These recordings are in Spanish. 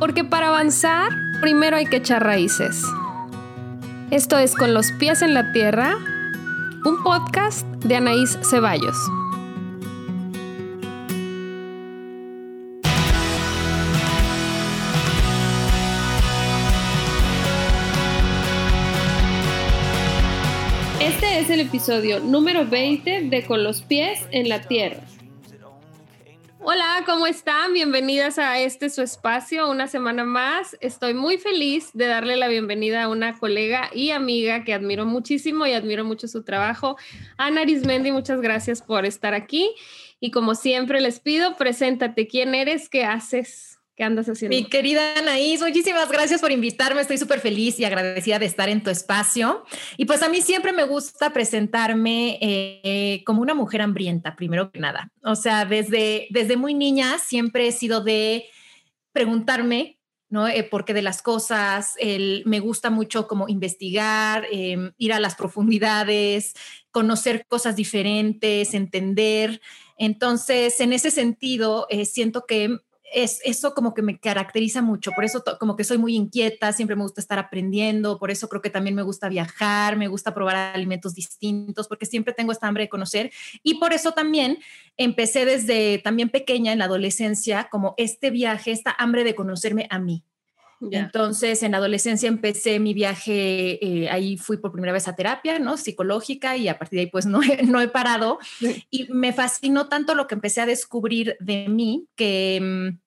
Porque para avanzar, primero hay que echar raíces. Esto es Con los pies en la tierra, un podcast de Anaís Ceballos. Este es el episodio número 20 de Con los pies en la tierra. Hola, ¿cómo están? Bienvenidas a este su espacio, una semana más. Estoy muy feliz de darle la bienvenida a una colega y amiga que admiro muchísimo y admiro mucho su trabajo. Ana Arismendi, muchas gracias por estar aquí. Y como siempre les pido, preséntate. ¿Quién eres? ¿Qué haces? ¿Qué andas haciendo? Mi querida Anaís, muchísimas gracias por invitarme. Estoy súper feliz y agradecida de estar en tu espacio. Y pues a mí siempre me gusta presentarme eh, como una mujer hambrienta, primero que nada. O sea, desde, desde muy niña siempre he sido de preguntarme ¿no? Por qué de las cosas, me gusta mucho como investigar, em, ir a las profundidades, conocer cosas diferentes, entender. Entonces, en ese sentido, eh, siento que es, eso como que me caracteriza mucho, por eso como que soy muy inquieta, siempre me gusta estar aprendiendo, por eso creo que también me gusta viajar, me gusta probar alimentos distintos, porque siempre tengo esta hambre de conocer y por eso también empecé desde también pequeña en la adolescencia como este viaje, esta hambre de conocerme a mí. Entonces, en la adolescencia empecé mi viaje, eh, ahí fui por primera vez a terapia, ¿no? Psicológica y a partir de ahí pues no, no he parado. Y me fascinó tanto lo que empecé a descubrir de mí que mm,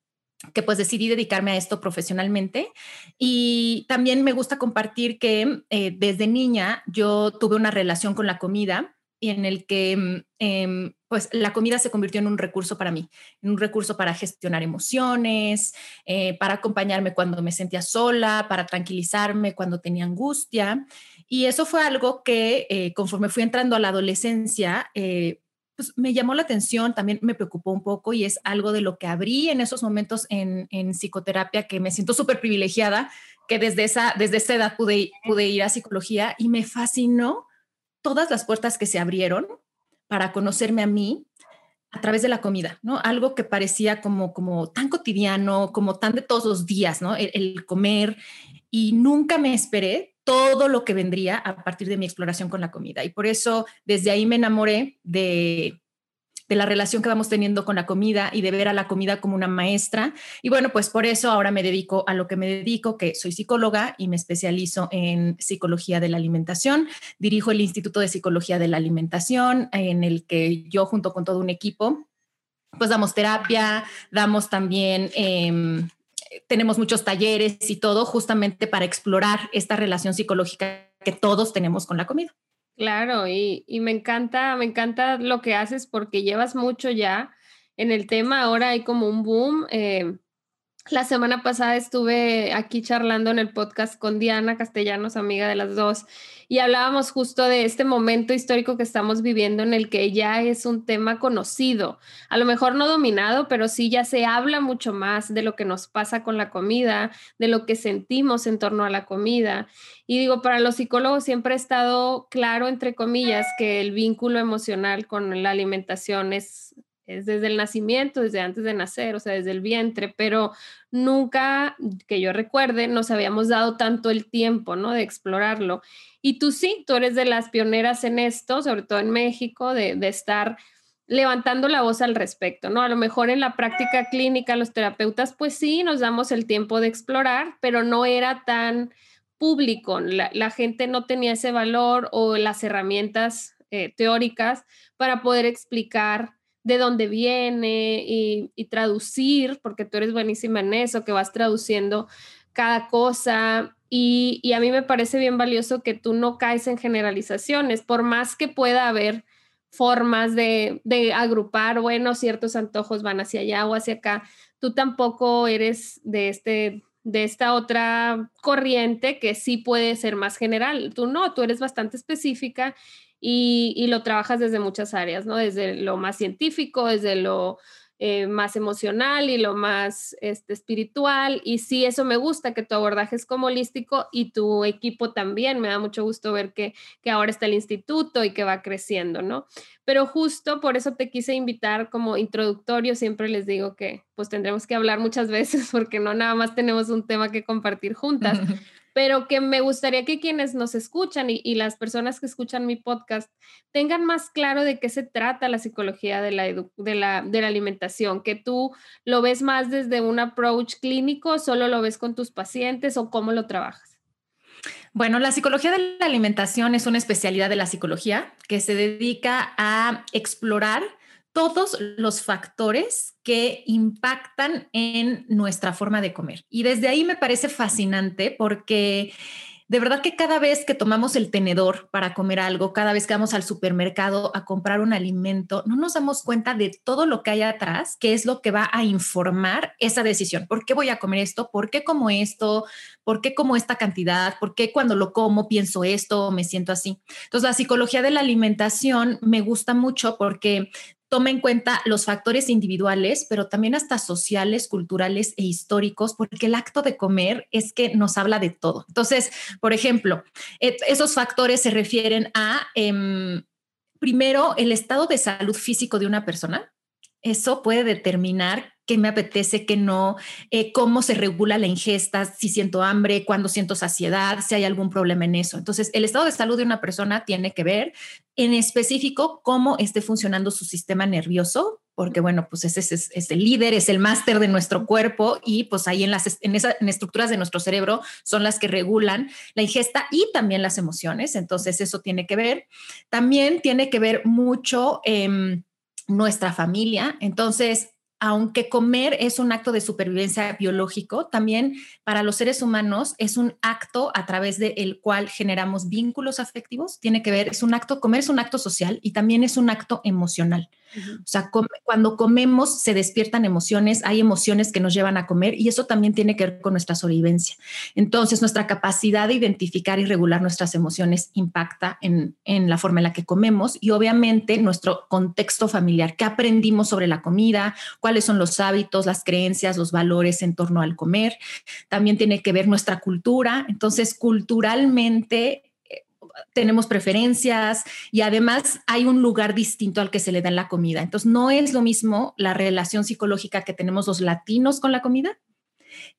que pues decidí dedicarme a esto profesionalmente. Y también me gusta compartir que eh, desde niña yo tuve una relación con la comida y en el que mm, em, pues la comida se convirtió en un recurso para mí, en un recurso para gestionar emociones, eh, para acompañarme cuando me sentía sola, para tranquilizarme cuando tenía angustia. Y eso fue algo que eh, conforme fui entrando a la adolescencia, eh, pues me llamó la atención, también me preocupó un poco y es algo de lo que abrí en esos momentos en, psicoterapia que me siento súper privilegiada, que desde esa, desde esa edad pude, pude ir a psicología y me fascinó todas las puertas que se abrieron para conocerme a mí a través de la comida, ¿no? Algo que parecía como, como tan cotidiano, como tan de todos los días, ¿no? el comer. Y nunca me esperé todo lo que vendría a partir de mi exploración con la comida. Y por eso desde ahí me enamoré de, de la relación que vamos teniendo con la comida y de ver a la comida como una maestra. Y bueno, pues por eso ahora me dedico a lo que me dedico, que soy psicóloga y me especializo en psicología de la alimentación. Dirijo el Instituto de Psicología de la Alimentación, en el que yo junto con todo un equipo, pues damos terapia, damos también... Em, tenemos muchos talleres y todo justamente para explorar esta relación psicológica que todos tenemos con la comida. Claro, y, me encanta, me encanta lo que haces porque llevas mucho ya en el tema, ahora hay como un boom. Eh, la semana pasada estuve aquí charlando en el podcast con Diana Castellanos, amiga de las dos, y hablábamos justo de este momento histórico que estamos viviendo en el que ya es un tema conocido, a lo mejor no dominado, pero sí ya se habla mucho más de lo que nos pasa con la comida, de lo que sentimos en torno a la comida. Y digo, para los psicólogos siempre ha estado claro, entre comillas, que el vínculo emocional con la alimentación es es desde el nacimiento, desde antes de nacer, o sea, desde el vientre, pero nunca, que yo recuerde, nos habíamos dado tanto el tiempo, ¿no? De explorarlo. Y tú sí, tú eres de las pioneras en esto, sobre todo en México, de, de estar levantando la voz al respecto, ¿no? A lo mejor en la práctica clínica los terapeutas, pues sí, nos damos el tiempo de explorar, pero no era tan público, la, gente no tenía ese valor o las herramientas eh, teóricas para poder explicar de dónde viene y, traducir, porque tú eres buenísima en eso, que vas traduciendo cada cosa. Y, a mí me parece bien valioso que tú no caes en generalizaciones, por más que pueda haber formas de, de agrupar, bueno, ciertos antojos van hacia allá o hacia acá, tú tampoco eres de este de esta otra corriente que sí puede ser más general. Tú no, tú eres bastante específica y, lo trabajas desde muchas áreas, ¿no? Desde lo más científico, desde lo eh, más emocional y lo más este, espiritual. Y sí, eso me gusta, que tu abordaje es como holístico y tu equipo también. Me da mucho gusto ver que, que ahora está el instituto y que va creciendo, ¿no? Pero justo por eso te quise invitar como introductorio. Siempre les digo que pues tendremos que hablar muchas veces porque no nada más tenemos un tema que compartir juntas. pero que me gustaría que quienes nos escuchan y, las personas que escuchan mi podcast tengan más claro de qué se trata la psicología de la, de la, de la alimentación, que tú lo ves más desde un approach clínico, solo lo ves con tus pacientes o cómo lo trabajas. Bueno, la psicología de la alimentación es una especialidad de la psicología que se dedica a explorar todos los factores que impactan en nuestra forma de comer. Y desde ahí me parece fascinante porque de verdad que cada vez que tomamos el tenedor para comer algo, cada vez que vamos al supermercado a comprar un alimento, no nos damos cuenta de todo lo que hay atrás, que es lo que va a informar esa decisión. ¿Por qué voy a comer esto? ¿Por qué como esto? ¿Por qué como esta cantidad? ¿Por qué cuando lo como pienso esto me siento así? Entonces, la psicología de la alimentación me gusta mucho porque toma en cuenta los factores individuales, pero también hasta sociales, culturales e históricos, porque el acto de comer es que nos habla de todo. Entonces, por ejemplo, esos factores se refieren a, em, primero, el estado de salud físico de una persona. Eso puede determinar qué me apetece, qué no, eh, cómo se regula la ingesta, si siento hambre, cuándo siento saciedad, si hay algún problema en eso. Entonces, el estado de salud de una persona tiene que ver en específico cómo esté funcionando su sistema nervioso, porque bueno, pues ese es, el líder, es el máster de nuestro cuerpo y pues ahí en las en, en estructuras de nuestro cerebro son las que regulan la ingesta y también las emociones. Entonces, eso tiene que ver. También tiene que ver mucho... en nuestra familia. Entonces, aunque comer es un acto de supervivencia biológico, también para los seres humanos es un acto a través del cual generamos vínculos afectivos. Tiene que ver, es un acto, comer es un acto social y también es un acto emocional. O sea, cuando comemos se despiertan emociones, hay emociones que nos llevan a comer y eso también tiene que ver con nuestra sobrevivencia. Entonces, nuestra capacidad de identificar y regular nuestras emociones impacta en, en la forma en la que comemos y obviamente nuestro contexto familiar, qué aprendimos sobre la comida, cuáles son los hábitos, las creencias, los valores en torno al comer. También tiene que ver nuestra cultura. Entonces, culturalmente tenemos preferencias y además hay un lugar distinto al que se le da en la comida. Entonces, no es lo mismo la relación psicológica que tenemos los latinos con la comida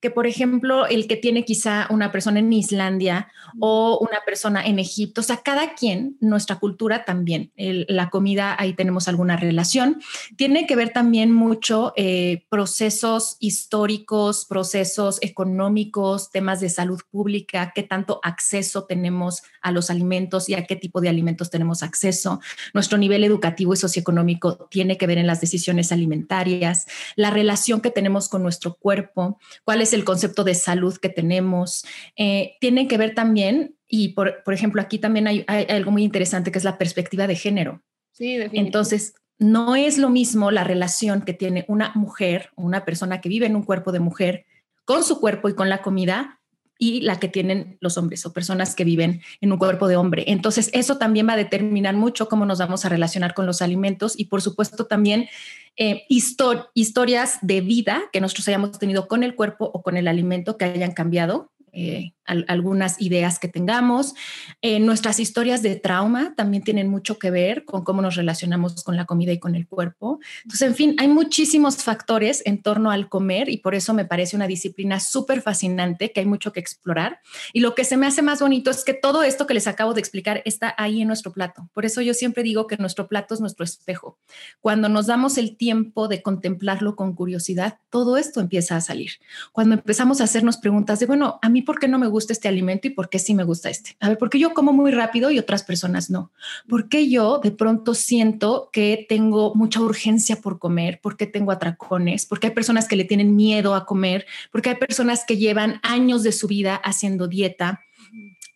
que, por ejemplo, el que tiene quizá una persona en Islandia o una persona en Egipto. O sea, cada quien, nuestra cultura también, la comida, ahí tenemos alguna relación. Tiene que ver también mucho eh, procesos históricos, procesos económicos, temas de salud pública, qué tanto acceso tenemos a los alimentos y a qué tipo de alimentos tenemos acceso. Nuestro nivel educativo y socioeconómico tiene que ver en las decisiones alimentarias, la relación que tenemos con nuestro cuerpo, cuál es el concepto de salud que tenemos. Eh, tiene que ver también, y por, ejemplo, aquí también hay, algo muy interesante que es la perspectiva de género. Sí, definitivamente. Entonces, no es lo mismo la relación que tiene una mujer, una persona que vive en un cuerpo de mujer, con su cuerpo y con la comida, y la que tienen los hombres o personas que viven en un cuerpo de hombre. Entonces, eso también va a determinar mucho cómo nos vamos a relacionar con los alimentos y, por supuesto, también eh, historias de vida que nosotros hayamos tenido con el cuerpo o con el alimento que hayan cambiado eh, algunas ideas que tengamos. Eh, nuestras historias de trauma también tienen mucho que ver con cómo nos relacionamos con la comida y con el cuerpo. Entonces, en fin, hay muchísimos factores en torno al comer y por eso me parece una disciplina súper fascinante que hay mucho que explorar. Y lo que se me hace más bonito es que todo esto que les acabo de explicar está ahí en nuestro plato. Por eso yo siempre digo que nuestro plato es nuestro espejo. Cuando nos damos el tiempo de contemplarlo con curiosidad, todo esto empieza a salir. Cuando empezamos a hacernos preguntas de, bueno, a mí por qué no me gusta este alimento y por qué sí me gusta este. A ver, ¿por qué yo como muy rápido y otras personas no? ¿Por qué yo de pronto siento que tengo mucha urgencia por comer? ¿Por qué tengo atracones? ¿Por qué hay personas que le tienen miedo a comer? ¿Por qué hay personas que llevan años de su vida haciendo dieta?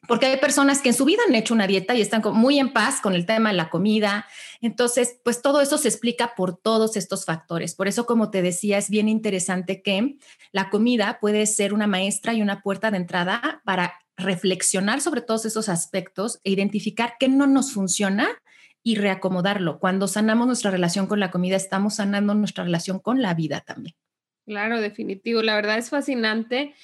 Porque hay personas que en su vida han hecho una dieta y están muy en paz con el tema de la comida. Entonces, pues todo eso se explica por todos estos factores. Por eso, como te decía, es bien interesante que la comida puede ser una maestra y una puerta de entrada para reflexionar sobre todos esos aspectos e identificar qué no nos funciona y reacomodarlo. Cuando sanamos nuestra relación con la comida, estamos sanando nuestra relación con la vida también. Claro, definitivo. La verdad es fascinante.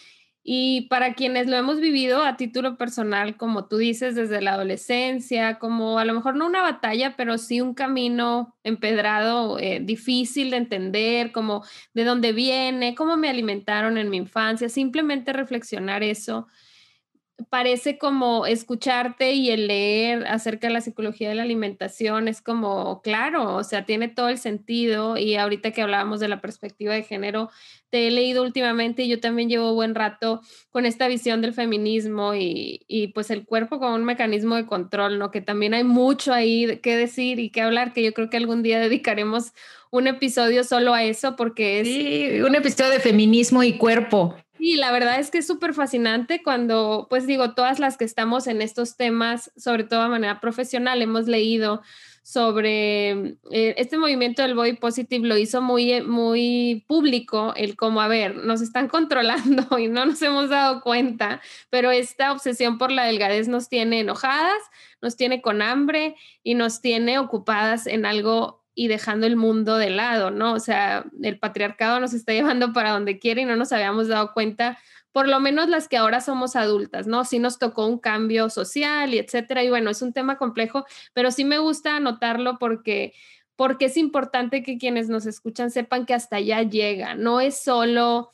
Y para quienes lo hemos vivido a título personal, como tú dices, desde la adolescencia, como a lo mejor no una batalla, pero sí un camino empedrado, eh, difícil de entender, como de dónde viene, cómo me alimentaron en mi infancia, simplemente reflexionar eso parece como escucharte y el leer acerca de la psicología de la alimentación es como, claro, o sea, tiene todo el sentido y ahorita que hablábamos de la perspectiva de género, te he leído últimamente y yo también llevo buen rato con esta visión del feminismo y, y pues el cuerpo como un mecanismo de control, ¿no? Que también hay mucho ahí que decir y que hablar, que yo creo que algún día dedicaremos un episodio solo a eso porque es... Sí, un episodio de feminismo y cuerpo. Sí, la verdad es que es súper fascinante cuando, pues digo, todas las que estamos en estos temas, sobre todo de manera profesional, hemos leído sobre eh, este movimiento del body positive, lo hizo muy, muy público, el como, a ver, nos están controlando y no nos hemos dado cuenta, pero esta obsesión por la delgadez nos tiene enojadas, nos tiene con hambre y nos tiene ocupadas en algo y dejando el mundo de lado, ¿no? O sea, el patriarcado nos está llevando para donde quiere y no nos habíamos dado cuenta, por lo menos las que ahora somos adultas, ¿no? Sí nos tocó un cambio social y etcétera. Y bueno, es un tema complejo, pero sí me gusta anotarlo porque porque es importante que quienes nos escuchan sepan que hasta allá llega. No es solo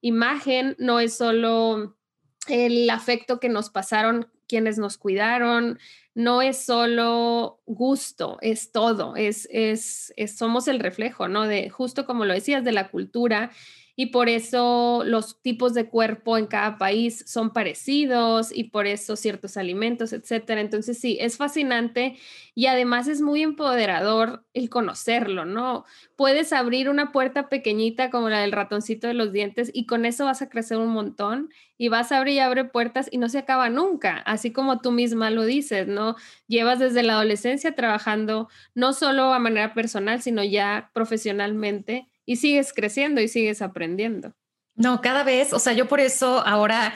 imagen, no es solo el afecto que nos pasaron quienes nos cuidaron, no es solo gusto, es todo, es, es, somos el reflejo, ¿no? De justo como lo decías, de la cultura y por eso los tipos de cuerpo en cada país son parecidos y por eso ciertos alimentos, etcétera. Entonces sí, es fascinante y además es muy empoderador el conocerlo, ¿no? Puedes abrir una puerta pequeñita como la del ratoncito de los dientes y con eso vas a crecer un montón y vas a abrir y abre puertas y no se acaba nunca, así como tú misma lo dices, ¿no? Llevas desde la adolescencia trabajando no solo a manera personal, sino ya profesionalmente y sigues creciendo y sigues aprendiendo. No, cada vez, o sea, yo por eso ahora,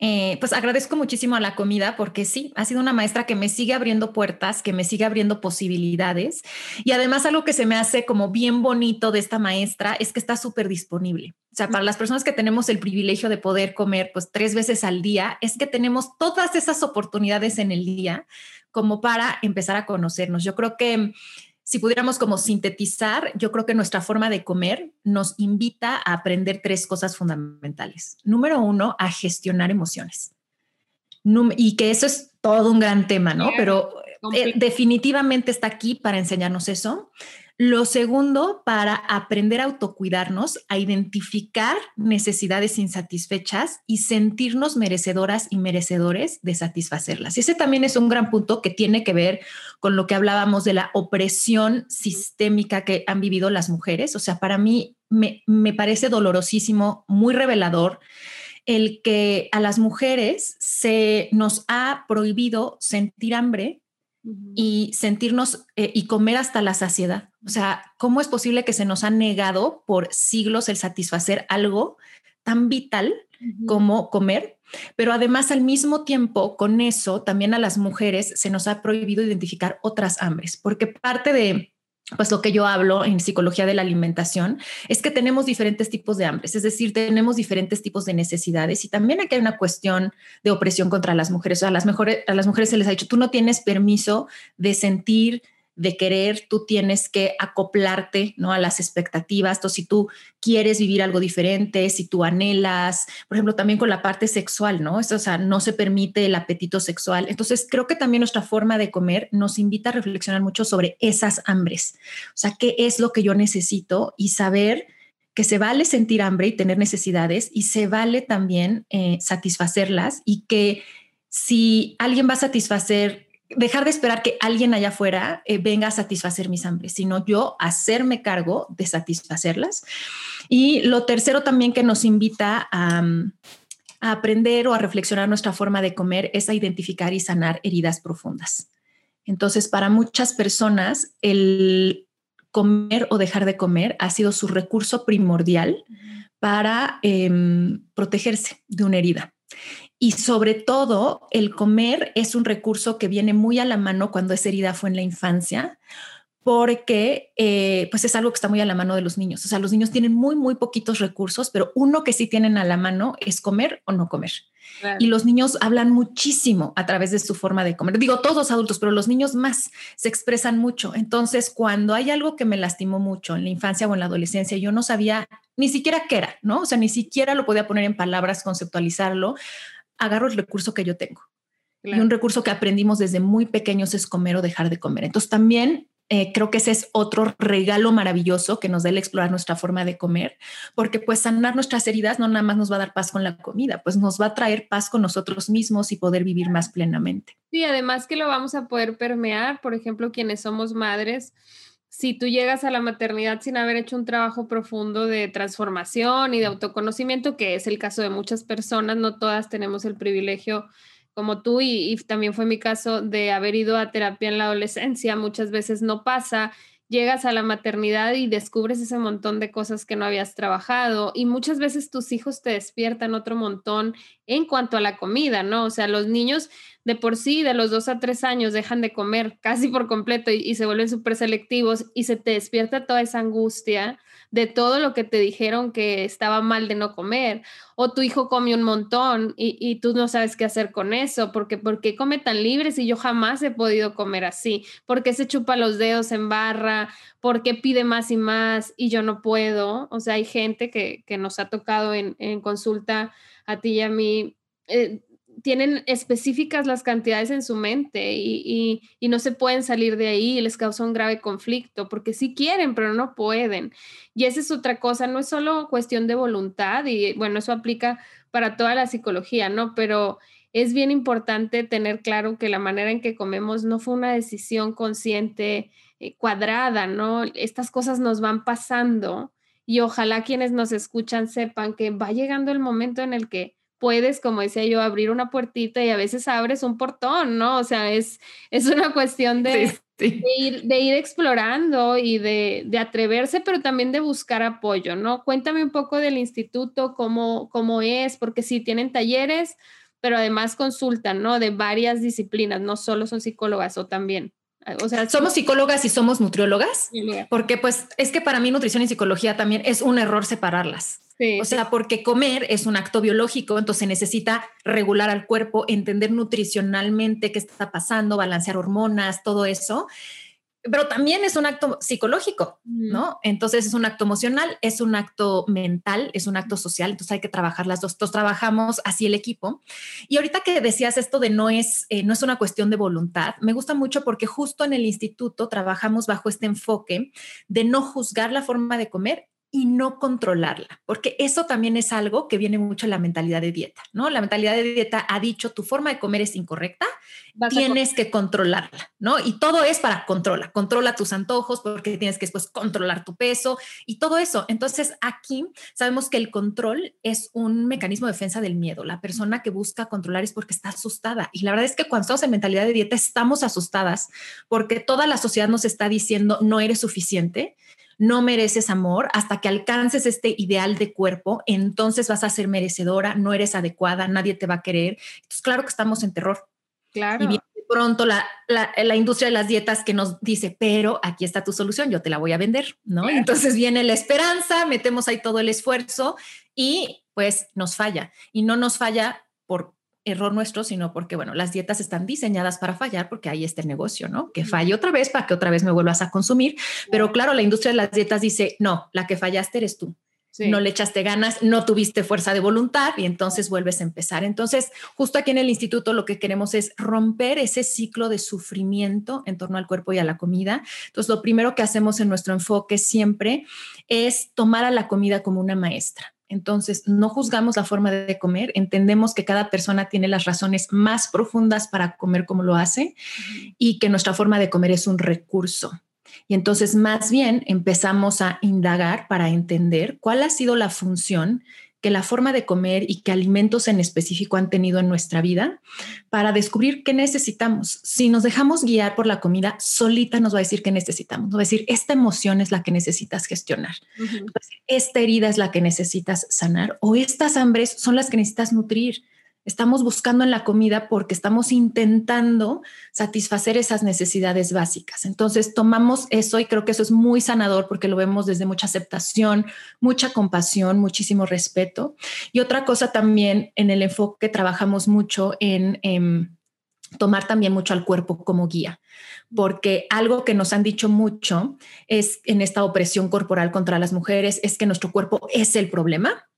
eh, pues agradezco muchísimo a la comida porque sí, ha sido una maestra que me sigue abriendo puertas, que me sigue abriendo posibilidades. Y además algo que se me hace como bien bonito de esta maestra es que está súper disponible. O sea, para las personas que tenemos el privilegio de poder comer pues tres veces al día, es que tenemos todas esas oportunidades en el día como para empezar a conocernos. Yo creo que si pudiéramos como sintetizar, yo creo que nuestra forma de comer nos invita a aprender tres cosas fundamentales. Número uno, a gestionar emociones. y que eso es todo un gran tema, ¿no? Pero eh, definitivamente está aquí para enseñarnos eso. Lo segundo, para aprender a autocuidarnos, a identificar necesidades insatisfechas y sentirnos merecedoras y merecedores de satisfacerlas. Y ese también es un gran punto que tiene que ver con lo que hablábamos de la opresión sistémica que han vivido las mujeres. O sea, para mí me, me parece dolorosísimo, muy revelador el que a las mujeres se nos ha prohibido sentir hambre y sentirnos eh, y comer hasta la saciedad. O sea, ¿cómo es posible que se nos ha negado por siglos el satisfacer algo tan vital como comer? Pero además al mismo tiempo, con eso, también a las mujeres se nos ha prohibido identificar otras hambres, porque parte de pues lo que yo hablo en psicología de la alimentación es que tenemos diferentes tipos de hambres, es decir, tenemos diferentes tipos de necesidades y también aquí hay una cuestión de opresión contra las mujeres. O sea, a las, a las mujeres se les ha dicho, tú no tienes permiso de sentir de querer, tú tienes que acoplarte ¿no? a las expectativas. Entonces, si tú quieres vivir algo diferente, si tú anhelas, por ejemplo, también con la parte sexual, ¿no? Esto, o sea, no se permite el apetito sexual. Entonces, creo que también nuestra forma de comer nos invita a reflexionar mucho sobre esas hambres. O sea, ¿qué es lo que yo necesito? Y saber que se vale sentir hambre y tener necesidades y se vale también eh, satisfacerlas y que si alguien va a satisfacer dejar de esperar que alguien allá afuera eh, venga a satisfacer mis hambres, sino yo hacerme cargo de satisfacerlas. Y lo tercero también que nos invita a, a aprender o a reflexionar nuestra forma de comer es a identificar y sanar heridas profundas. Entonces, para muchas personas, el comer o dejar de comer ha sido su recurso primordial para em, protegerse de una herida. Y sobre todo, el comer es un recurso que viene muy a la mano cuando esa herida fue en la infancia, porque eh, pues es algo que está muy a la mano de los niños. O sea, los niños tienen muy, muy poquitos recursos, pero uno que sí tienen a la mano es comer o no comer. Y los niños hablan muchísimo a través de su forma de comer. Digo, todos los adultos, pero los niños más se expresan mucho. Entonces, cuando hay algo que me lastimó mucho en la infancia o en la adolescencia, yo no sabía ni siquiera qué era, ¿no? O sea, ni siquiera lo podía poner en palabras, conceptualizarlo. Agarro el recurso que yo tengo. Y un recurso que aprendimos desde muy pequeños es comer o dejar de comer. Entonces, también eh, creo que ese es otro regalo maravilloso que nos da el explorar nuestra forma de comer, porque pues sanar nuestras heridas no nada más nos va a dar paz con la comida, pues nos va a traer paz con nosotros mismos y poder vivir más plenamente. Sí, además que lo vamos a poder permear, por ejemplo, quienes somos madres, si tú llegas a la maternidad sin haber hecho un trabajo profundo de transformación y de autoconocimiento, que es el caso de muchas personas, no todas tenemos el privilegio como tú y, también fue mi caso de haber ido a terapia en la adolescencia, muchas veces no pasa, llegas a la maternidad y descubres ese montón de cosas que no habías trabajado y muchas veces tus hijos te despiertan otro montón en cuanto a la comida, ¿no? O sea, los niños de por sí, de los dos a tres años, dejan de comer casi por completo y, se vuelven súper selectivos y se te despierta toda esa angustia de todo lo que te dijeron que estaba mal de no comer, o tu hijo come un montón y, tú no sabes qué hacer con eso, porque ¿por qué come tan libre si yo jamás he podido comer así? ¿Por qué se chupa los dedos en barra? ¿Por qué pide más y más y yo no puedo? O sea, hay gente que, nos ha tocado en, en consulta a ti y a mí. Eh, tienen específicas las cantidades en su mente y, no se pueden salir de ahí y les causa un grave conflicto porque sí quieren, pero no pueden. Y esa es otra cosa, no es solo cuestión de voluntad y bueno, eso aplica para toda la psicología, ¿no? Pero es bien importante tener claro que la manera en que comemos no fue una decisión consciente, eh, cuadrada, ¿no? Estas cosas nos van pasando y ojalá quienes nos escuchan sepan que va llegando el momento en el que puedes, como decía yo, abrir una puertita y a veces abres un portón, ¿no? O sea, es, es una cuestión de, ir, de ir, explorando y de, de, atreverse, pero también de buscar apoyo, ¿no? Cuéntame un poco del instituto, cómo, cómo es, porque sí, tienen talleres, pero además consultan, ¿no? De varias disciplinas, no solo son psicólogas o también. O sea, somos psicólogas y somos nutriólogas, porque pues es que para mí nutrición y psicología también es un error separarlas. O sea, porque comer es un acto biológico, entonces necesita regular al cuerpo, entender nutricionalmente qué está pasando, balancear hormonas, todo eso pero también es un acto psicológico, ¿no? Entonces es un acto emocional, es un acto mental, es un acto social, entonces hay que trabajar las dos. Entonces trabajamos así el equipo. Y ahorita que decías esto de no es, eh, no es una cuestión de voluntad, me gusta mucho porque justo en el instituto trabajamos bajo este enfoque de no juzgar la forma de comer y no controlarla, porque eso también es algo que viene mucho en la mentalidad de dieta, ¿no? La mentalidad de dieta ha dicho tu forma de comer es incorrecta, tienes que controlarla, ¿no? Y todo es para controlar, controla tus antojos porque tienes que después controlar tu peso y todo eso. Entonces aquí sabemos que el control es un mecanismo de defensa del miedo. La persona que busca controlar es porque está asustada y la verdad es que cuando estamos en mentalidad de dieta estamos asustadas porque toda la sociedad nos está diciendo no eres suficiente no mereces amor hasta que alcances este ideal de cuerpo, entonces vas a ser merecedora, no eres adecuada, nadie te va a querer. Entonces, claro que estamos en terror. Claro. Y viene pronto la, la, industria de las dietas que nos dice, pero aquí está tu solución, yo te la voy a vender, ¿no? Entonces viene la esperanza, metemos ahí todo el esfuerzo y pues nos falla. Y no nos falla por error nuestro, sino porque, bueno, las dietas están diseñadas para fallar porque ahí está el negocio, ¿no? Que falle otra vez para que otra vez me vuelvas a consumir. Pero claro, la industria de las dietas dice, no, la que fallaste eres tú. No le echaste ganas, no tuviste fuerza de voluntad y entonces vuelves a empezar. Entonces, justo aquí en el instituto lo que queremos es romper ese ciclo de sufrimiento en torno al cuerpo y a la comida. Entonces, lo primero que hacemos en nuestro enfoque siempre es tomar a la comida como una maestra. Entonces, no juzgamos la forma de comer, entendemos que cada persona tiene las razones más profundas para comer como lo hace y que nuestra forma de comer es un recurso. Y entonces, más bien, empezamos a indagar para entender cuál ha sido la función que la forma de comer y qué alimentos en específico han tenido en nuestra vida para descubrir qué necesitamos. Si nos dejamos guiar por la comida, solita nos va a decir qué necesitamos. Nos va a decir, esta emoción es la que necesitas gestionar. esta herida es la que necesitas sanar o estas hambres son las que necesitas nutrir. Estamos buscando en la comida porque estamos intentando satisfacer esas necesidades básicas. Entonces tomamos eso y creo que eso es muy sanador porque lo vemos desde mucha aceptación, mucha compasión, muchísimo respeto. Y otra cosa también en el enfoque que trabajamos mucho en... en tomar también mucho al cuerpo como guía, porque algo que nos han dicho mucho es en esta opresión corporal contra las mujeres es que nuestro cuerpo es el problema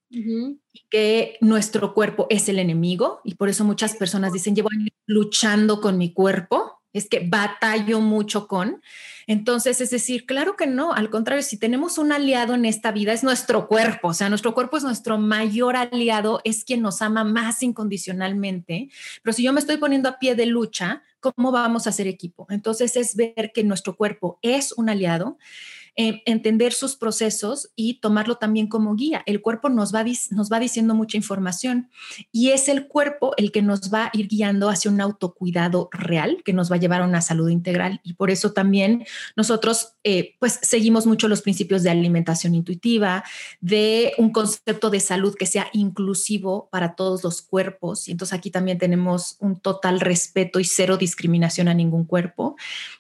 que nuestro cuerpo es el enemigo y por eso muchas personas dicen llevo años luchando con mi cuerpo, es que batallo mucho con. Entonces, es decir, claro que no, al contrario, si tenemos un aliado en esta vida es nuestro cuerpo, o sea, nuestro cuerpo es nuestro mayor aliado, es quien nos ama más incondicionalmente, pero si yo me estoy poniendo a pie de lucha, ¿cómo vamos a hacer equipo? Entonces, es ver que nuestro cuerpo es un aliado eh, entender sus procesos y tomarlo también como guía. El cuerpo nos va, nos va diciendo mucha información y es el cuerpo el que nos va a ir guiando hacia un autocuidado real que nos va a llevar a una salud integral. Y por eso también nosotros eh, pues seguimos mucho los principios de alimentación intuitiva, de un concepto de salud que sea inclusivo para todos los cuerpos. Y entonces aquí también tenemos un total respeto y cero discriminación a ningún cuerpo.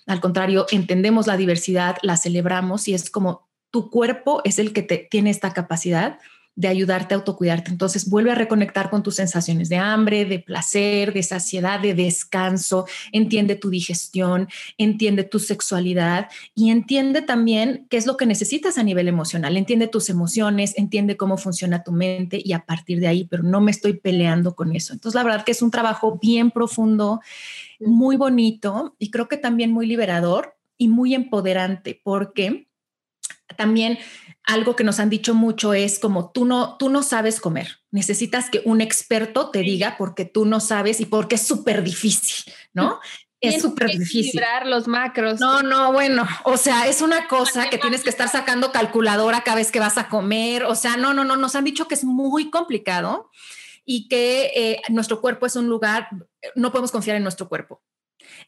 Al contrario, entendemos la diversidad, la celebramos y es como tu cuerpo es el que te, tiene esta capacidad de ayudarte a autocuidarte. Entonces vuelve a reconectar con tus sensaciones de hambre, de placer, de saciedad, de descanso, entiende tu digestión, entiende tu sexualidad y entiende también qué es lo que necesitas a nivel emocional, entiende tus emociones, entiende cómo funciona tu mente y a partir de ahí, pero no me estoy peleando con eso. Entonces la verdad que es un trabajo bien profundo, muy bonito y creo que también muy liberador y muy empoderante porque también algo que nos han dicho mucho es como tú no, tú no sabes comer. Necesitas que un experto te diga porque tú no sabes y porque es súper difícil, ¿no? Es súper difícil. los macros. No, no, bueno, o sea, es una cosa que tienes que estar sacando calculadora cada vez que vas a comer. O sea, no, no, no, nos han dicho que es muy complicado y que eh, nuestro cuerpo es un lugar, no podemos confiar en nuestro cuerpo.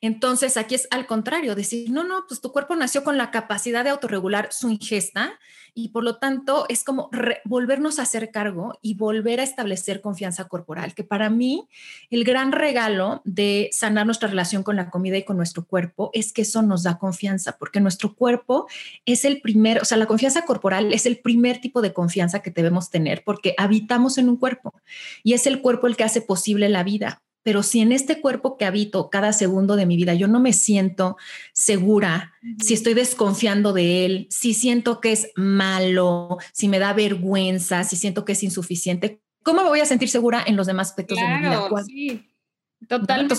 Entonces, aquí es al contrario, decir, no, no, pues tu cuerpo nació con la capacidad de autorregular su ingesta y por lo tanto es como volvernos a hacer cargo y volver a establecer confianza corporal, que para mí el gran regalo de sanar nuestra relación con la comida y con nuestro cuerpo es que eso nos da confianza, porque nuestro cuerpo es el primer, o sea, la confianza corporal es el primer tipo de confianza que debemos tener porque habitamos en un cuerpo y es el cuerpo el que hace posible la vida pero si en este cuerpo que habito cada segundo de mi vida yo no me siento segura, si estoy desconfiando de él, si siento que es malo, si me da vergüenza, si siento que es insuficiente, ¿cómo me voy a sentir segura en los demás aspectos de mi vida? Sí, totalmente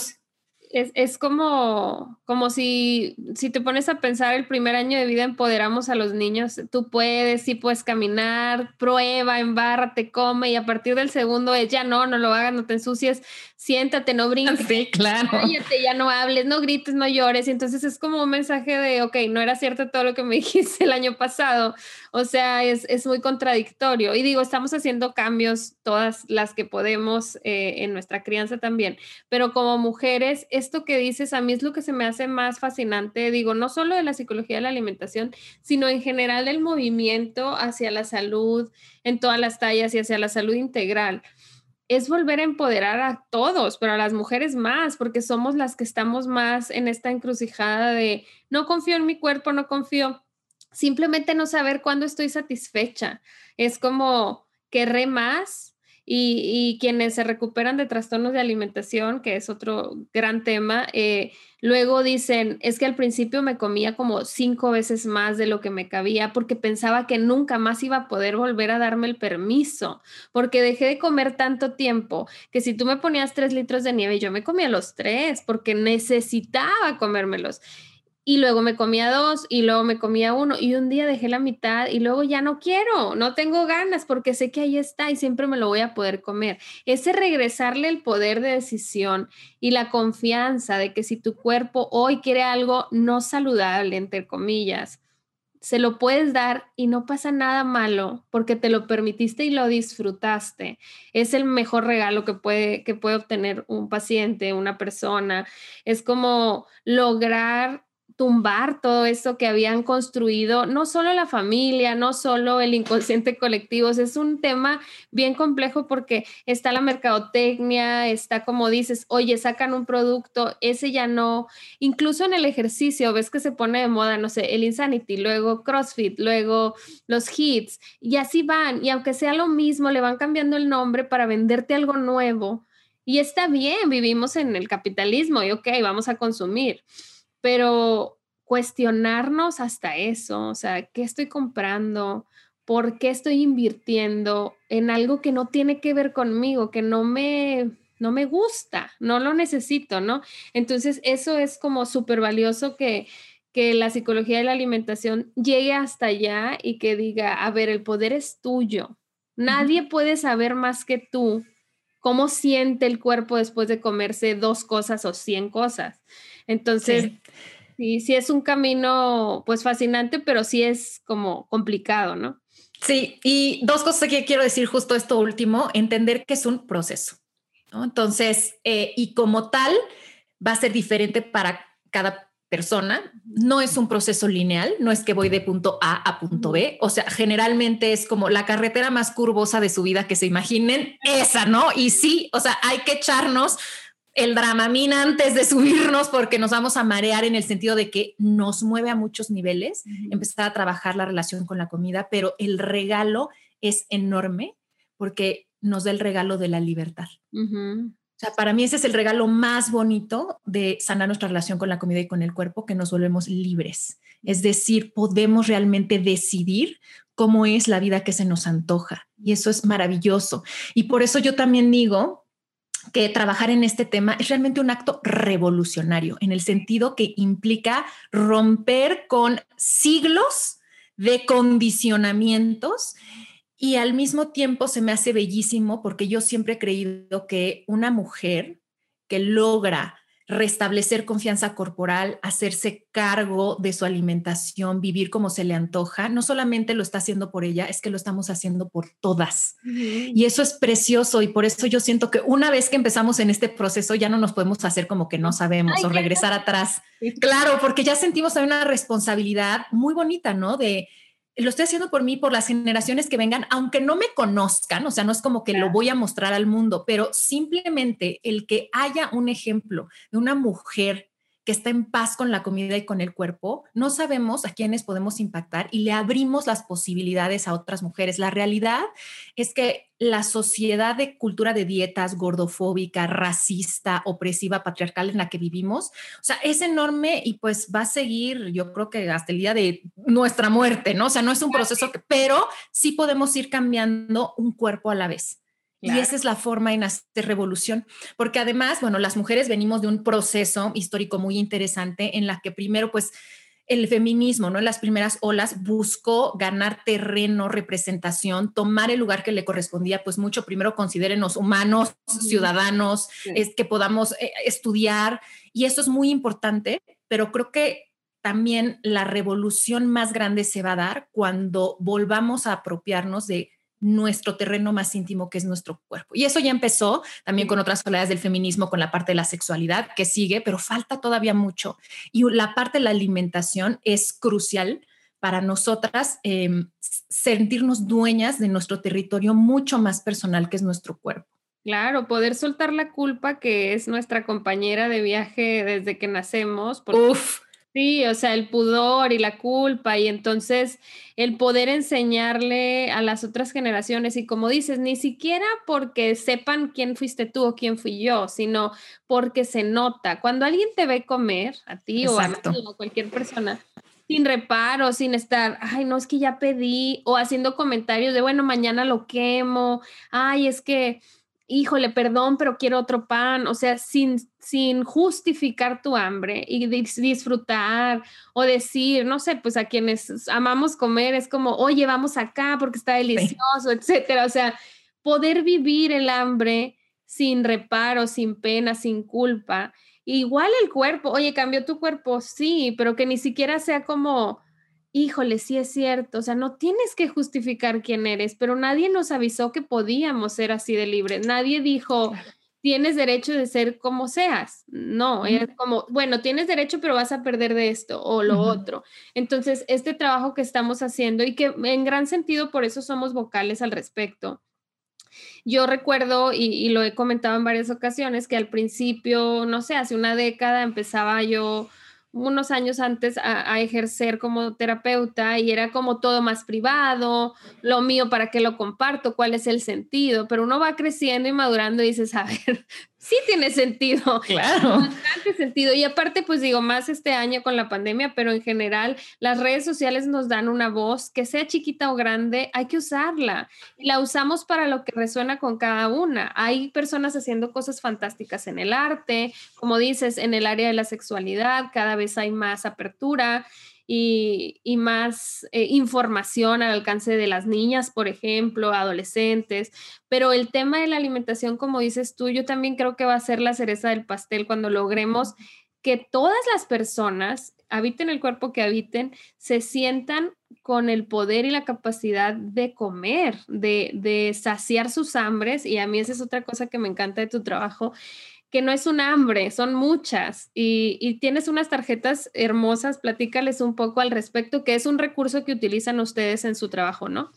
es, como, como si, si te pones a pensar el primer año de vida empoderamos a los niños, tú puedes, sí puedes caminar, prueba, embárrate, come y a partir del segundo es ya no, no lo hagas, no te ensucies, siéntate, no brinques, sí, claro. cállate, ya no hables, no grites, no llores y entonces es como un mensaje de, ok, no era cierto todo lo que me dijiste el año pasado, o sea, es, es muy contradictorio y digo, estamos haciendo cambios todas las que podemos eh, en nuestra crianza también, pero como mujeres es esto que dices a mí es lo que se me hace más fascinante, digo, no solo de la psicología de la alimentación, sino en general del movimiento hacia la salud en todas las tallas y hacia la salud integral. Es volver a empoderar a todos, pero a las mujeres más, porque somos las que estamos más en esta encrucijada de no confío en mi cuerpo, no confío, simplemente no saber cuándo estoy satisfecha. Es como querré más, y, quienes se recuperan de trastornos de alimentación, que es otro gran tema, eh, luego dicen, es que al principio me comía como cinco veces más de lo que me cabía porque pensaba que nunca más iba a poder volver a darme el permiso, porque dejé de comer tanto tiempo que si tú me ponías tres litros de nieve, yo me comía los tres porque necesitaba comérmelos y luego me comía dos y luego me comía uno y un día dejé la mitad y luego ya no quiero, no tengo ganas porque sé que ahí está y siempre me lo voy a poder comer. Ese regresarle el poder de decisión y la confianza de que si tu cuerpo hoy quiere algo no saludable, entre comillas, se lo puedes dar y no pasa nada malo porque te lo permitiste y lo disfrutaste. Es el mejor regalo que puede, que puede obtener un paciente, una persona. Es como lograr tumbar todo esto que habían construido, no solo la familia, no solo el inconsciente colectivo, es un tema bien complejo porque está la mercadotecnia, está como dices, oye, sacan un producto, ese ya no, incluso en el ejercicio, ves que se pone de moda, no sé, el Insanity, luego CrossFit, luego los hits, y así van, y aunque sea lo mismo, le van cambiando el nombre para venderte algo nuevo. Y está bien, vivimos en el capitalismo y ok, vamos a consumir pero cuestionarnos hasta eso, o sea, ¿qué estoy comprando? ¿Por qué estoy invirtiendo en algo que no tiene que ver conmigo, que no me, no me gusta, no lo necesito, ¿no? Entonces, eso es como súper valioso que, que la psicología de la alimentación llegue hasta allá y que diga, a ver, el poder es tuyo. Nadie puede saber más que tú cómo siente el cuerpo después de comerse dos cosas o cien cosas. Entonces, sí. Sí, es un camino pues fascinante, pero sí es como complicado, ¿no? Sí, y dos cosas que quiero decir justo esto último, entender que es un proceso, ¿no? Entonces, eh, y como tal, va a ser diferente para cada persona, no es un proceso lineal, no es que voy de punto A a punto B, o sea, generalmente es como la carretera más curvosa de su vida que se imaginen, esa, ¿no? Y sí, o sea, hay que echarnos el dramamina antes de subirnos porque nos vamos a marear en el sentido de que nos mueve a muchos niveles, empezar a trabajar la relación con la comida, pero el regalo es enorme porque nos da el regalo de la libertad. O sea, para mí ese es el regalo más bonito de sanar nuestra relación con la comida y con el cuerpo, que nos volvemos libres. Es decir, podemos realmente decidir cómo es la vida que se nos antoja. Y eso es maravilloso. Y por eso yo también digo que trabajar en este tema es realmente un acto revolucionario, en el sentido que implica romper con siglos de condicionamientos y al mismo tiempo se me hace bellísimo porque yo siempre he creído que una mujer que logra restablecer confianza corporal, hacerse cargo de su alimentación, vivir como se le antoja, no solamente lo está haciendo por ella, es que lo estamos haciendo por todas. Y eso es precioso y por eso yo siento que una vez que empezamos en este proceso ya no nos podemos hacer como que no sabemos o regresar atrás. Claro, porque ya sentimos una responsabilidad muy bonita, ¿no? De lo estoy haciendo por mí, por las generaciones que vengan, aunque no me conozcan, o sea, no es como que lo voy a mostrar al mundo, pero simplemente el que haya un ejemplo de una mujer que está en paz con la comida y con el cuerpo, no sabemos a quiénes podemos impactar y le abrimos las posibilidades a otras mujeres. La realidad es que la sociedad de cultura de dietas gordofóbica, racista, opresiva, patriarcal en la que vivimos, o sea, es enorme y pues va a seguir, yo creo que hasta el día de nuestra muerte, ¿no? O sea, no es un proceso, que, pero sí podemos ir cambiando un cuerpo a la vez. Y esa es la forma en hacer revolución, porque además, bueno, las mujeres venimos de un proceso histórico muy interesante en la que primero, pues, el feminismo, ¿no? En las primeras olas buscó ganar terreno, representación, tomar el lugar que le correspondía, pues mucho. Primero considérenos humanos, ciudadanos, es que podamos eh, estudiar y eso es muy importante, pero creo que también la revolución más grande se va a dar cuando volvamos a apropiarnos de nuestro terreno más íntimo, que es nuestro cuerpo. Y eso ya empezó también con otras oleadas del feminismo, con la parte de la sexualidad, que sigue, pero falta todavía mucho. Y la parte de la alimentación es crucial para nosotras em, sentirnos dueñas de nuestro territorio mucho más personal que es nuestro cuerpo. Claro, poder soltar la culpa que es nuestra compañera de viaje desde que nacemos. Uf, Sí, o sea, el pudor y la culpa y entonces el poder enseñarle a las otras generaciones y como dices, ni siquiera porque sepan quién fuiste tú o quién fui yo, sino porque se nota. Cuando alguien te ve comer, a ti o a, a cualquier persona, sin reparo, sin estar, ay, no, es que ya pedí, o haciendo comentarios de, bueno, mañana lo quemo, ay, es que híjole, perdón, pero quiero otro pan, o sea, sin, sin justificar tu hambre y disfrutar o decir, no sé, pues a quienes amamos comer es como, oye, vamos acá porque está delicioso, etcétera, o sea, poder vivir el hambre sin reparo, sin pena, sin culpa. Igual el cuerpo, oye, cambió tu cuerpo, sí, pero que ni siquiera sea como, híjole, sí es cierto, o sea, no tienes que justificar quién eres, pero nadie nos avisó que podíamos ser así de libres, nadie dijo, tienes derecho de ser como seas. No, es como, bueno, tienes derecho, pero vas a perder de esto o lo otro. Entonces, este trabajo que estamos haciendo y que en gran sentido por eso somos vocales al respecto. Yo recuerdo, y, y, lo he comentado en varias ocasiones, que al principio, no sé, hace una década empezaba yo unos años antes a, ejercer como terapeuta y era como todo más privado, lo mío, ¿para qué lo comparto? ¿Cuál es el sentido? Pero uno va creciendo y madurando y dices, a ver, sí tiene sentido. Claro. Bastante sentido. Y aparte, pues digo, más este año con la pandemia, pero en general, las redes sociales nos dan una voz, que sea chiquita o grande, hay que usarla. Y la usamos para lo que resuena con cada una. Hay personas haciendo cosas fantásticas en el arte, como dices, en el área de la sexualidad, cada vez hay más apertura y, más eh, información al alcance de las niñas, por ejemplo, adolescentes. Pero el tema de la alimentación, como dices tú, yo también creo que va a ser la cereza del pastel cuando logremos que todas las personas, habiten el cuerpo que habiten, se sientan con el poder y la capacidad de comer, de, de saciar sus hambres. Y a mí esa es otra cosa que me encanta de tu trabajo, que no es un hambre, son muchas y, tienes unas tarjetas hermosas, platícales un poco al respecto, que es un recurso que utilizan ustedes en su trabajo, ¿no?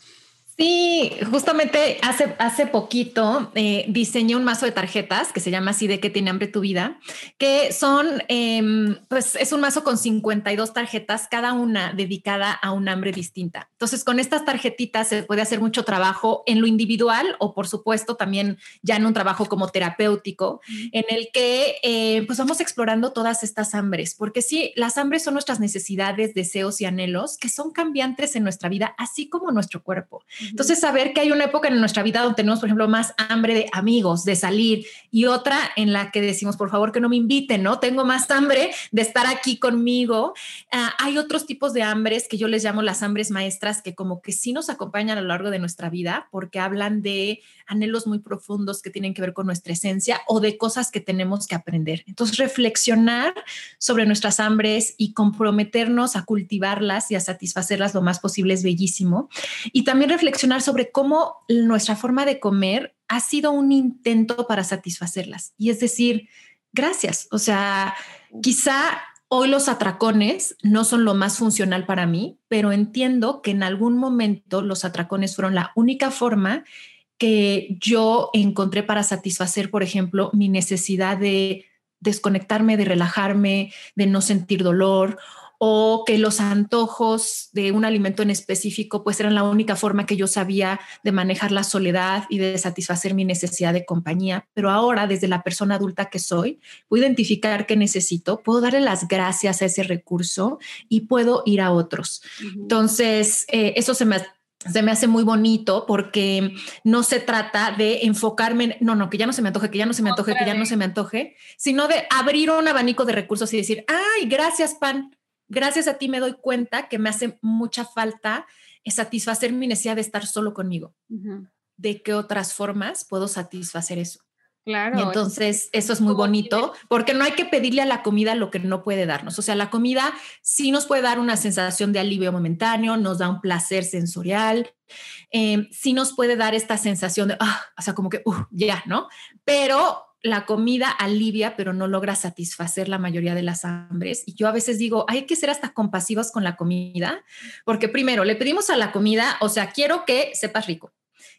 Sí, justamente hace, hace poquito eh, diseñé un mazo de tarjetas que se llama así de que tiene hambre tu vida, que son, em, pues es un mazo con 52 tarjetas, cada una dedicada a un hambre distinta. Entonces, con estas tarjetitas se puede hacer mucho trabajo en lo individual o, por supuesto, también ya en un trabajo como terapéutico, en el que eh, pues vamos explorando todas estas hambres, porque sí, las hambres son nuestras necesidades, deseos y anhelos que son cambiantes en nuestra vida, así como nuestro cuerpo. Entonces, saber que hay una época en nuestra vida donde tenemos, por ejemplo, más hambre de amigos, de salir, y otra en la que decimos, por favor, que no me inviten, ¿no? Tengo más hambre de estar aquí conmigo. Ah, hay otros tipos de hambres que yo les llamo las hambres maestras, que como que sí nos acompañan a lo largo de nuestra vida, porque hablan de anhelos muy profundos que tienen que ver con nuestra esencia o de cosas que tenemos que aprender. Entonces, reflexionar sobre nuestras hambres y comprometernos a cultivarlas y a satisfacerlas lo más posible es bellísimo. Y también reflexionar sobre cómo nuestra forma de comer ha sido un intento para satisfacerlas. Y es decir, gracias. O sea, quizá Hoy los atracones no son lo más funcional para mí, pero entiendo que en algún momento los atracones fueron la única forma que yo encontré para satisfacer, por ejemplo, mi necesidad de desconectarme, de relajarme, de no sentir dolor o que los antojos de un alimento en específico pues eran la única forma que yo sabía de manejar la soledad y de satisfacer mi necesidad de compañía. Pero ahora, desde la persona adulta que soy, puedo identificar qué necesito, puedo darle las gracias a ese recurso y puedo ir a otros. Entonces, eh, eso se me se me hace muy bonito porque no se trata de enfocarme en, no, no, que ya no se me antoje, que ya no se me antoje, que ya no se me antoje, sino de abrir un abanico de recursos y decir, ay, gracias, pan, gracias a ti me doy cuenta que me hace mucha falta satisfacer mi necesidad de estar solo conmigo. ¿De qué otras formas puedo satisfacer eso? Claro. Y entonces eso es muy bonito porque no hay que pedirle a la comida lo que no puede darnos. O sea, la comida sí nos puede dar una sensación de alivio momentáneo, nos da un placer sensorial, eh, sí nos puede dar esta sensación de, ah, o sea, como que, uh, ya, ¿no? Pero la comida alivia, pero no logra satisfacer la mayoría de las hambres. Y yo a veces digo, hay que ser hasta compasivos con la comida, porque primero le pedimos a la comida, o sea, quiero que sepas rico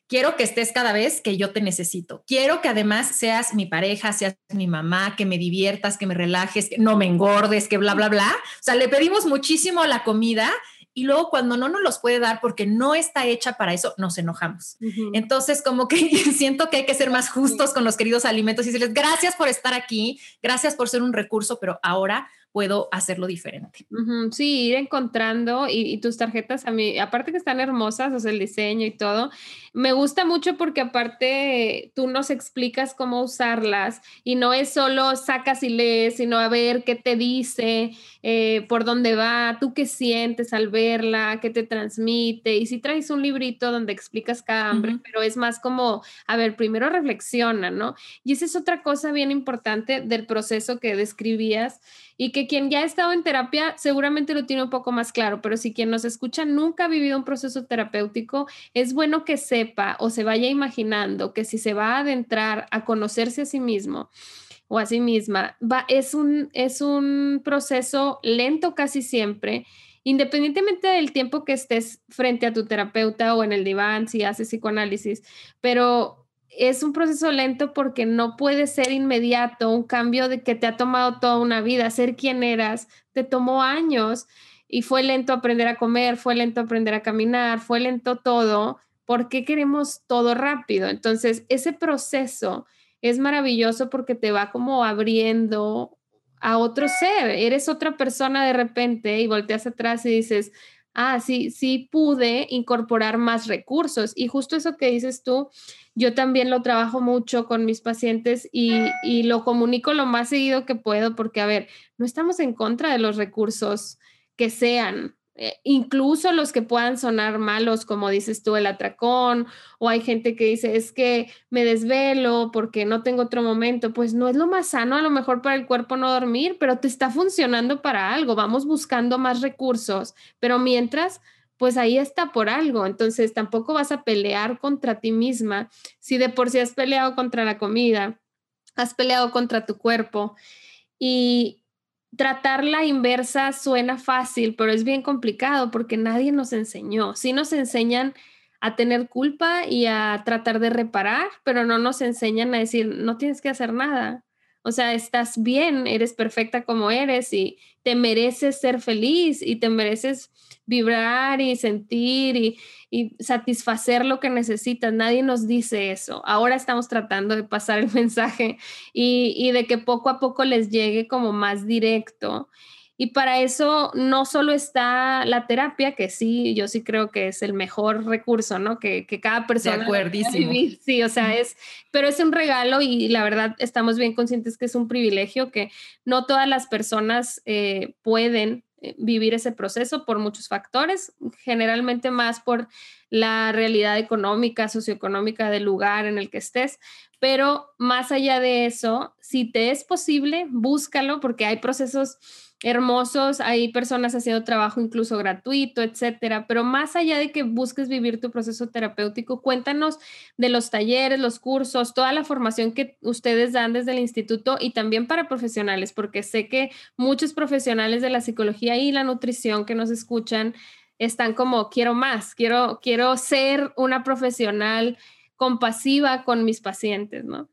quiero que estés cada vez que yo te necesito. Quiero que además seas mi pareja, seas mi mamá, que me diviertas, que me relajes, que no me engordes, que bla, bla, bla. O sea, le pedimos muchísimo a la comida y luego cuando no nos los puede dar porque no está hecha para eso, nos enojamos. Entonces, como que siento que hay que ser más justos con los queridos alimentos y decirles gracias por estar aquí, gracias por ser un recurso, pero ahora puedo hacerlo diferente. Sí, ir encontrando y, tus tarjetas a mí, aparte que están hermosas, o sea, el diseño y todo, me gusta mucho porque aparte tú nos explicas cómo usarlas y no es solo sacas y lees, sino a ver qué te dice, eh, por dónde va, tú qué sientes al verla, qué te transmite. Y si traes un librito donde explicas cada hambre, pero es más como, a ver, primero reflexiona, ¿no? Y esa es otra cosa bien importante del proceso que describías y que quien ya ha estado en terapia seguramente lo tiene un poco más claro, pero si quien nos escucha nunca ha vivido un proceso terapéutico, es bueno que o se vaya imaginando que si se va a adentrar a conocerse a sí mismo o a sí misma, va, es, un, es un proceso lento casi siempre independientemente del tiempo que estés frente a tu terapeuta o en el diván, si haces psicoanálisis, pero es un proceso lento porque no puede ser inmediato, un cambio de que te ha tomado toda una vida, ser quien eras, te tomó años y fue lento aprender a comer, fue lento aprender a caminar, fue lento todo, porque queremos todo rápido? Entonces, ese proceso es maravilloso porque te va como abriendo a otro ser, eres otra persona de repente y volteas atrás y dices, ah, sí, sí pude incorporar más recursos. Y justo eso que dices tú, yo también lo trabajo mucho con mis pacientes y, y lo comunico lo más seguido que puedo porque, a ver, no estamos en contra de los recursos que sean, eh, incluso los que puedan sonar malos, como dices tú, el atracón, o hay gente que dice, es que me desvelo porque no tengo otro momento, pues no es lo más sano a lo mejor para el cuerpo no dormir, pero te está funcionando para algo, vamos buscando más recursos, pero mientras, pues ahí está por algo, entonces tampoco vas a pelear contra ti misma, si de por sí has peleado contra la comida, has peleado contra tu cuerpo. Y, tratar la inversa suena fácil, pero es bien complicado porque nadie nos enseñó. Sí nos enseñan a tener culpa y a tratar de reparar, pero no nos enseñan a decir, no tienes que hacer nada. O sea, estás bien, eres perfecta como eres y te mereces ser feliz y te mereces vibrar y sentir y, satisfacer lo que necesitas. Nadie nos dice eso. Ahora estamos tratando de pasar el mensaje y, y de que poco a poco les llegue como más directo. Y para eso no solo está la terapia, que sí, yo sí creo que es el mejor recurso, ¿no? Que, que cada persona... De Sí, o sea, es, pero es un regalo y la verdad estamos bien conscientes que es un privilegio que no todas las personas eh, pueden eh, vivir ese proceso por muchos factores, generalmente más por la realidad económica, socioeconómica del lugar en el que estés, pero más allá de eso, si te es posible, búscalo porque hay procesos hermosos, hay personas haciendo trabajo incluso gratuito, etcétera, pero más allá de que busques vivir tu proceso terapéutico, cuéntanos de los talleres, los cursos, toda la formación que ustedes dan desde el instituto y también para profesionales, porque sé que muchos profesionales de la psicología y la nutrición que nos escuchan están como quiero más, quiero quiero ser una profesional compasiva con mis pacientes, ¿no?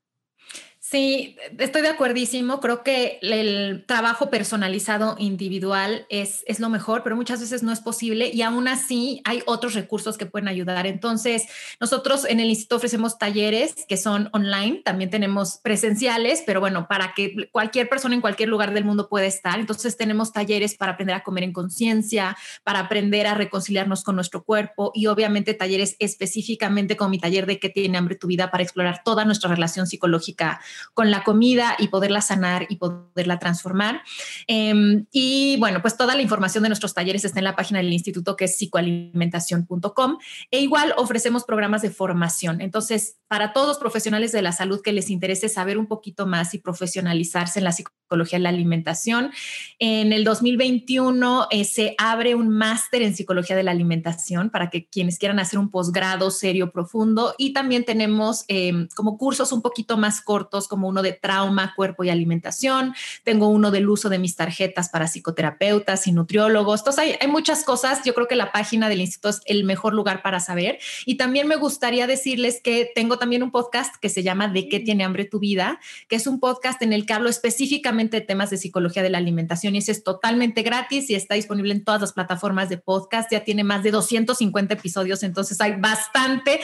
Sí, estoy de acuerdísimo. Creo que el trabajo personalizado individual es, es lo mejor, pero muchas veces no es posible y aún así hay otros recursos que pueden ayudar. Entonces, nosotros en el instituto ofrecemos talleres que son online, también tenemos presenciales, pero bueno, para que cualquier persona en cualquier lugar del mundo pueda estar. Entonces, tenemos talleres para aprender a comer en conciencia, para aprender a reconciliarnos con nuestro cuerpo y obviamente talleres específicamente como mi taller de qué tiene hambre tu vida para explorar toda nuestra relación psicológica con la comida y poderla sanar y poderla transformar. Em, y bueno, pues toda la información de nuestros talleres está en la página del instituto que es psicoalimentación.com e igual ofrecemos programas de formación. Entonces, para todos los profesionales de la salud que les interese saber un poquito más y profesionalizarse en la psicología de la alimentación, en el 2021 eh, se abre un máster en psicología de la alimentación para que quienes quieran hacer un posgrado serio, profundo y también tenemos em, como cursos un poquito más cortos como uno de trauma, cuerpo y alimentación. Tengo uno del uso de mis tarjetas para psicoterapeutas y nutriólogos. Entonces hay, hay muchas cosas. Yo creo que la página del instituto es el mejor lugar para saber. Y también me gustaría decirles que tengo también un podcast que se llama ¿De qué tiene hambre tu vida? que es un podcast en el que hablo específicamente de temas de psicología de la alimentación y ese es totalmente gratis y está disponible en todas las plataformas de podcast. Ya tiene más de 250 episodios, entonces hay bastante,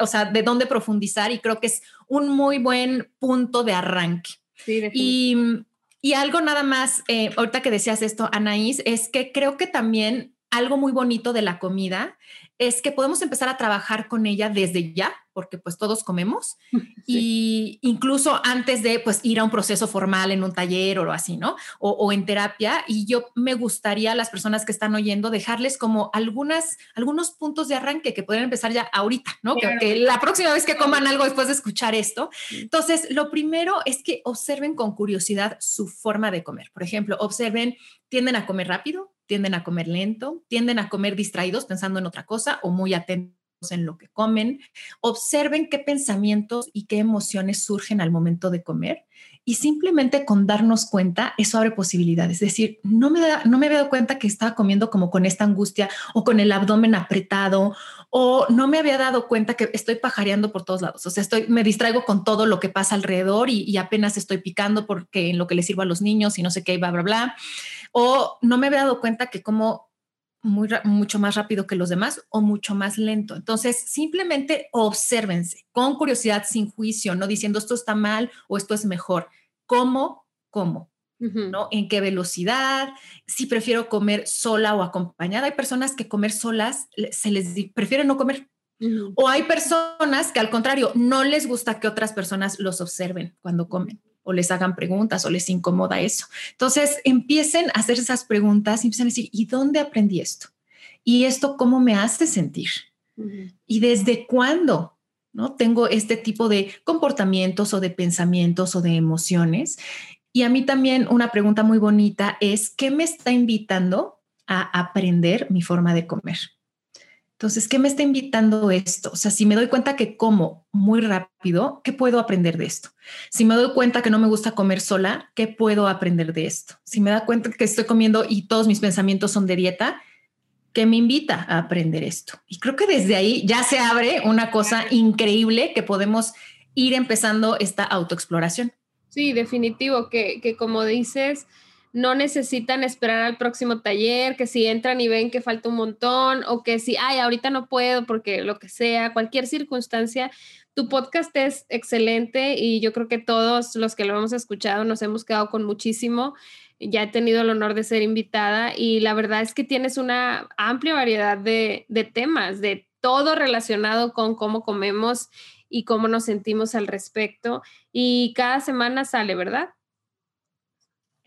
o sea, de dónde profundizar y creo que es un muy buen punto de arranque. y, y, algo nada más, eh, ahorita que decías esto, Anaís, es que creo que también algo muy bonito de la comida es que podemos empezar a trabajar con ella desde ya, porque pues todos comemos, y incluso antes de pues ir a un proceso formal en un taller o así, ¿no? O, en terapia. Y yo me gustaría a las personas que están oyendo dejarles como algunas, algunos puntos de arranque que pueden empezar ya ahorita, ¿no? Que, la próxima vez que coman algo después de escuchar esto. Entonces, lo primero es que observen con curiosidad su forma de comer. Por ejemplo, observen, tienden a comer rápido, tienden a comer lento, tienden a comer distraídos pensando en otra cosa o muy atentos en lo que comen. Observen qué pensamientos y qué emociones surgen al momento de comer y simplemente con darnos cuenta, eso abre posibilidades. Es decir, no me, da, no me había dado cuenta que estaba comiendo como con esta angustia o con el abdomen apretado o no me había dado cuenta que estoy pajareando por todos lados. O sea, estoy, me distraigo con todo lo que pasa alrededor y, apenas estoy picando porque en lo que les sirvo a los niños y no sé qué, bla, bla, bla o no me había dado cuenta que como muy, mucho más rápido que los demás o mucho más lento. Entonces, simplemente obsérvense con curiosidad, sin juicio, no diciendo esto está mal o esto es mejor. ¿Cómo? ¿Cómo? ¿No? ¿En qué velocidad? Si prefiero comer sola o acompañada. Hay personas que comer solas se les prefieren no comer. O hay personas que al contrario no les gusta que otras personas los observen cuando comen o les hagan preguntas o les incomoda eso. Entonces empiecen a hacer esas preguntas y empiecen a decir, ¿y dónde aprendí esto? ¿Y esto cómo me hace sentir? ¿Y desde cuándo? ¿No? Tengo este tipo de comportamientos o de pensamientos o de emociones. Y a mí también una pregunta muy bonita es, ¿qué me está invitando a aprender mi forma de comer? Entonces, ¿qué me está invitando esto? O sea, si me doy cuenta que como muy rápido, ¿qué puedo aprender de esto? Si me doy cuenta que no me gusta comer sola, ¿qué puedo aprender de esto? Si me da cuenta que estoy comiendo y todos mis pensamientos son de dieta, ¿qué me invita a aprender esto? Y creo que desde ahí ya se abre una cosa increíble que podemos ir empezando esta autoexploración. Sí, definitivo, que, que como dices, no necesitan esperar al próximo taller, que si entran y ven que falta un montón o que si, ay, ahorita no puedo porque lo que sea, cualquier circunstancia, tu podcast es excelente y yo creo que todos los que lo hemos escuchado nos hemos quedado con muchísimo. Ya he tenido el honor de ser invitada y la verdad es que tienes una amplia variedad de, de temas, de todo relacionado con cómo comemos y cómo nos sentimos al respecto. Y cada semana sale, ¿verdad?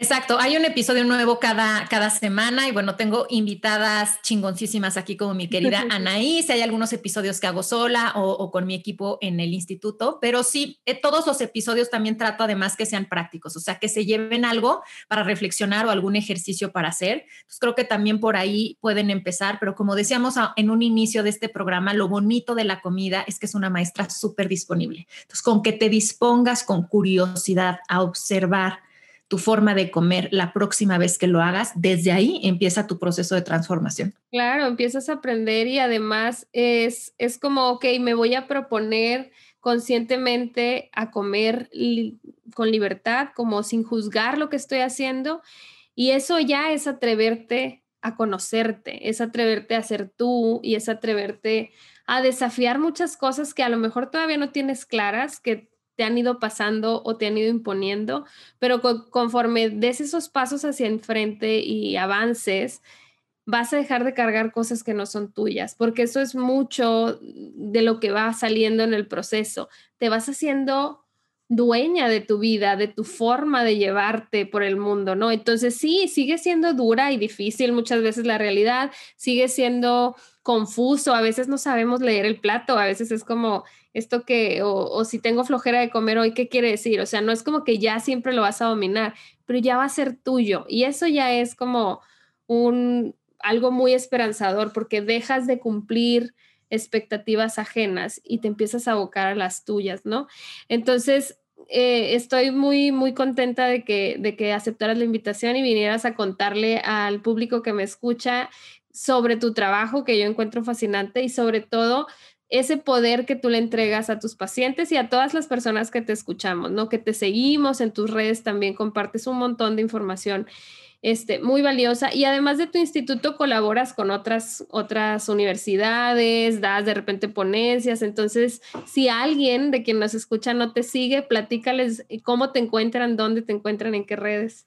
Exacto, hay un episodio nuevo cada, cada semana y bueno, tengo invitadas chingoncísimas aquí como mi querida Anaís, hay algunos episodios que hago sola o, con mi equipo en el instituto, pero sí, eh, todos los episodios también trato además que sean prácticos, o sea, que se lleven algo para reflexionar o algún ejercicio para hacer. Entonces creo que también por ahí pueden empezar, pero como decíamos en un inicio de este programa, lo bonito de la comida es que es una maestra súper disponible. Entonces, con que te dispongas con curiosidad a observar, tu forma de comer la próxima vez que lo hagas, desde ahí empieza tu proceso de transformación. Claro, empiezas a aprender y además es, es como, ok, me voy a proponer conscientemente a comer con libertad, como sin juzgar lo que estoy haciendo. Y eso ya es atreverte a conocerte, es atreverte a ser tú y es atreverte a desafiar muchas cosas que a lo mejor todavía no tienes claras, que te han ido pasando o te han ido imponiendo, pero conforme des esos pasos hacia enfrente y avances, vas a dejar de cargar cosas que no son tuyas, porque eso es mucho de lo que va saliendo en el proceso. Te vas haciendo dueña de tu vida, de tu forma de llevarte por el mundo, ¿no? Entonces sí, sigue siendo dura y difícil muchas veces la realidad, sigue siendo confuso, a veces no sabemos leer el plato, a veces es como esto que, o, si tengo flojera de comer hoy, ¿qué quiere decir? O sea, no es como que ya siempre lo vas a dominar, pero ya va a ser tuyo y eso ya es como un algo muy esperanzador porque dejas de cumplir expectativas ajenas y te empiezas a abocar a las tuyas, ¿no? Entonces, eh, estoy muy, muy contenta de que, de que aceptaras la invitación y vinieras a contarle al público que me escucha sobre tu trabajo, que yo encuentro fascinante y sobre todo ese poder que tú le entregas a tus pacientes y a todas las personas que te escuchamos, ¿no? Que te seguimos en tus redes también, compartes un montón de información este, muy valiosa. Y además de tu instituto, colaboras con otras, otras universidades, das de repente ponencias. Entonces, si alguien de quien nos escucha no te sigue, platícales cómo te encuentran, dónde te encuentran, en qué redes.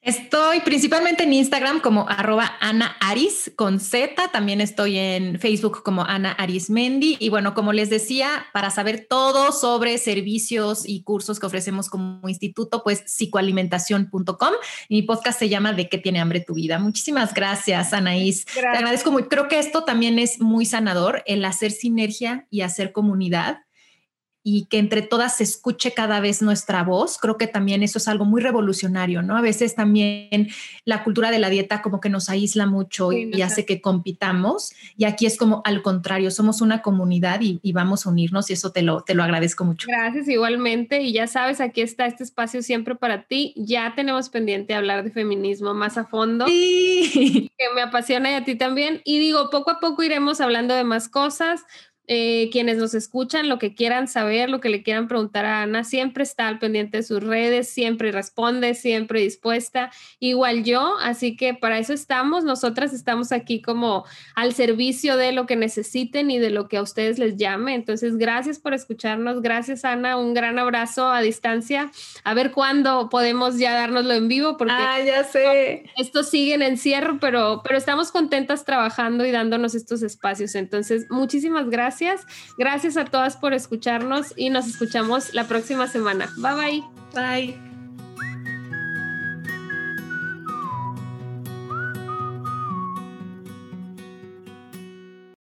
Estoy principalmente en Instagram como arroba Ana Aris con Z. También estoy en Facebook como Ana Arismendi. Y bueno, como les decía, para saber todo sobre servicios y cursos que ofrecemos como instituto, pues psicoalimentación.com. Mi podcast se llama ¿De qué tiene hambre tu vida? Muchísimas gracias, Anaís. Te agradezco muy. Creo que esto también es muy sanador, el hacer sinergia y hacer comunidad y que entre todas se escuche cada vez nuestra voz. Creo que también eso es algo muy revolucionario, ¿no? A veces también la cultura de la dieta como que nos aísla mucho y, hace que compitamos y aquí es como al contrario, somos una comunidad y, vamos a unirnos y eso te lo, te lo agradezco mucho. Gracias igualmente y ya sabes, aquí está este espacio siempre para ti. Ya tenemos pendiente hablar de feminismo más a fondo, sí. que me apasiona y a ti también. Y digo, poco a poco iremos hablando de más cosas. Eh, quienes nos escuchan, lo que quieran saber, lo que le quieran preguntar a Ana, siempre está al pendiente de sus redes, siempre responde, siempre dispuesta, igual yo, así que para eso estamos, nosotras estamos aquí como al servicio de lo que necesiten y de lo que a ustedes les llame, entonces gracias por escucharnos, gracias Ana, un gran abrazo a distancia, a ver cuándo podemos ya dárnoslo en vivo, porque ah, ya sé. esto sigue en encierro, pero, pero estamos contentas trabajando y dándonos estos espacios, entonces muchísimas gracias gracias. Gracias a todas por escucharnos y nos escuchamos la próxima semana. Bye bye. Bye.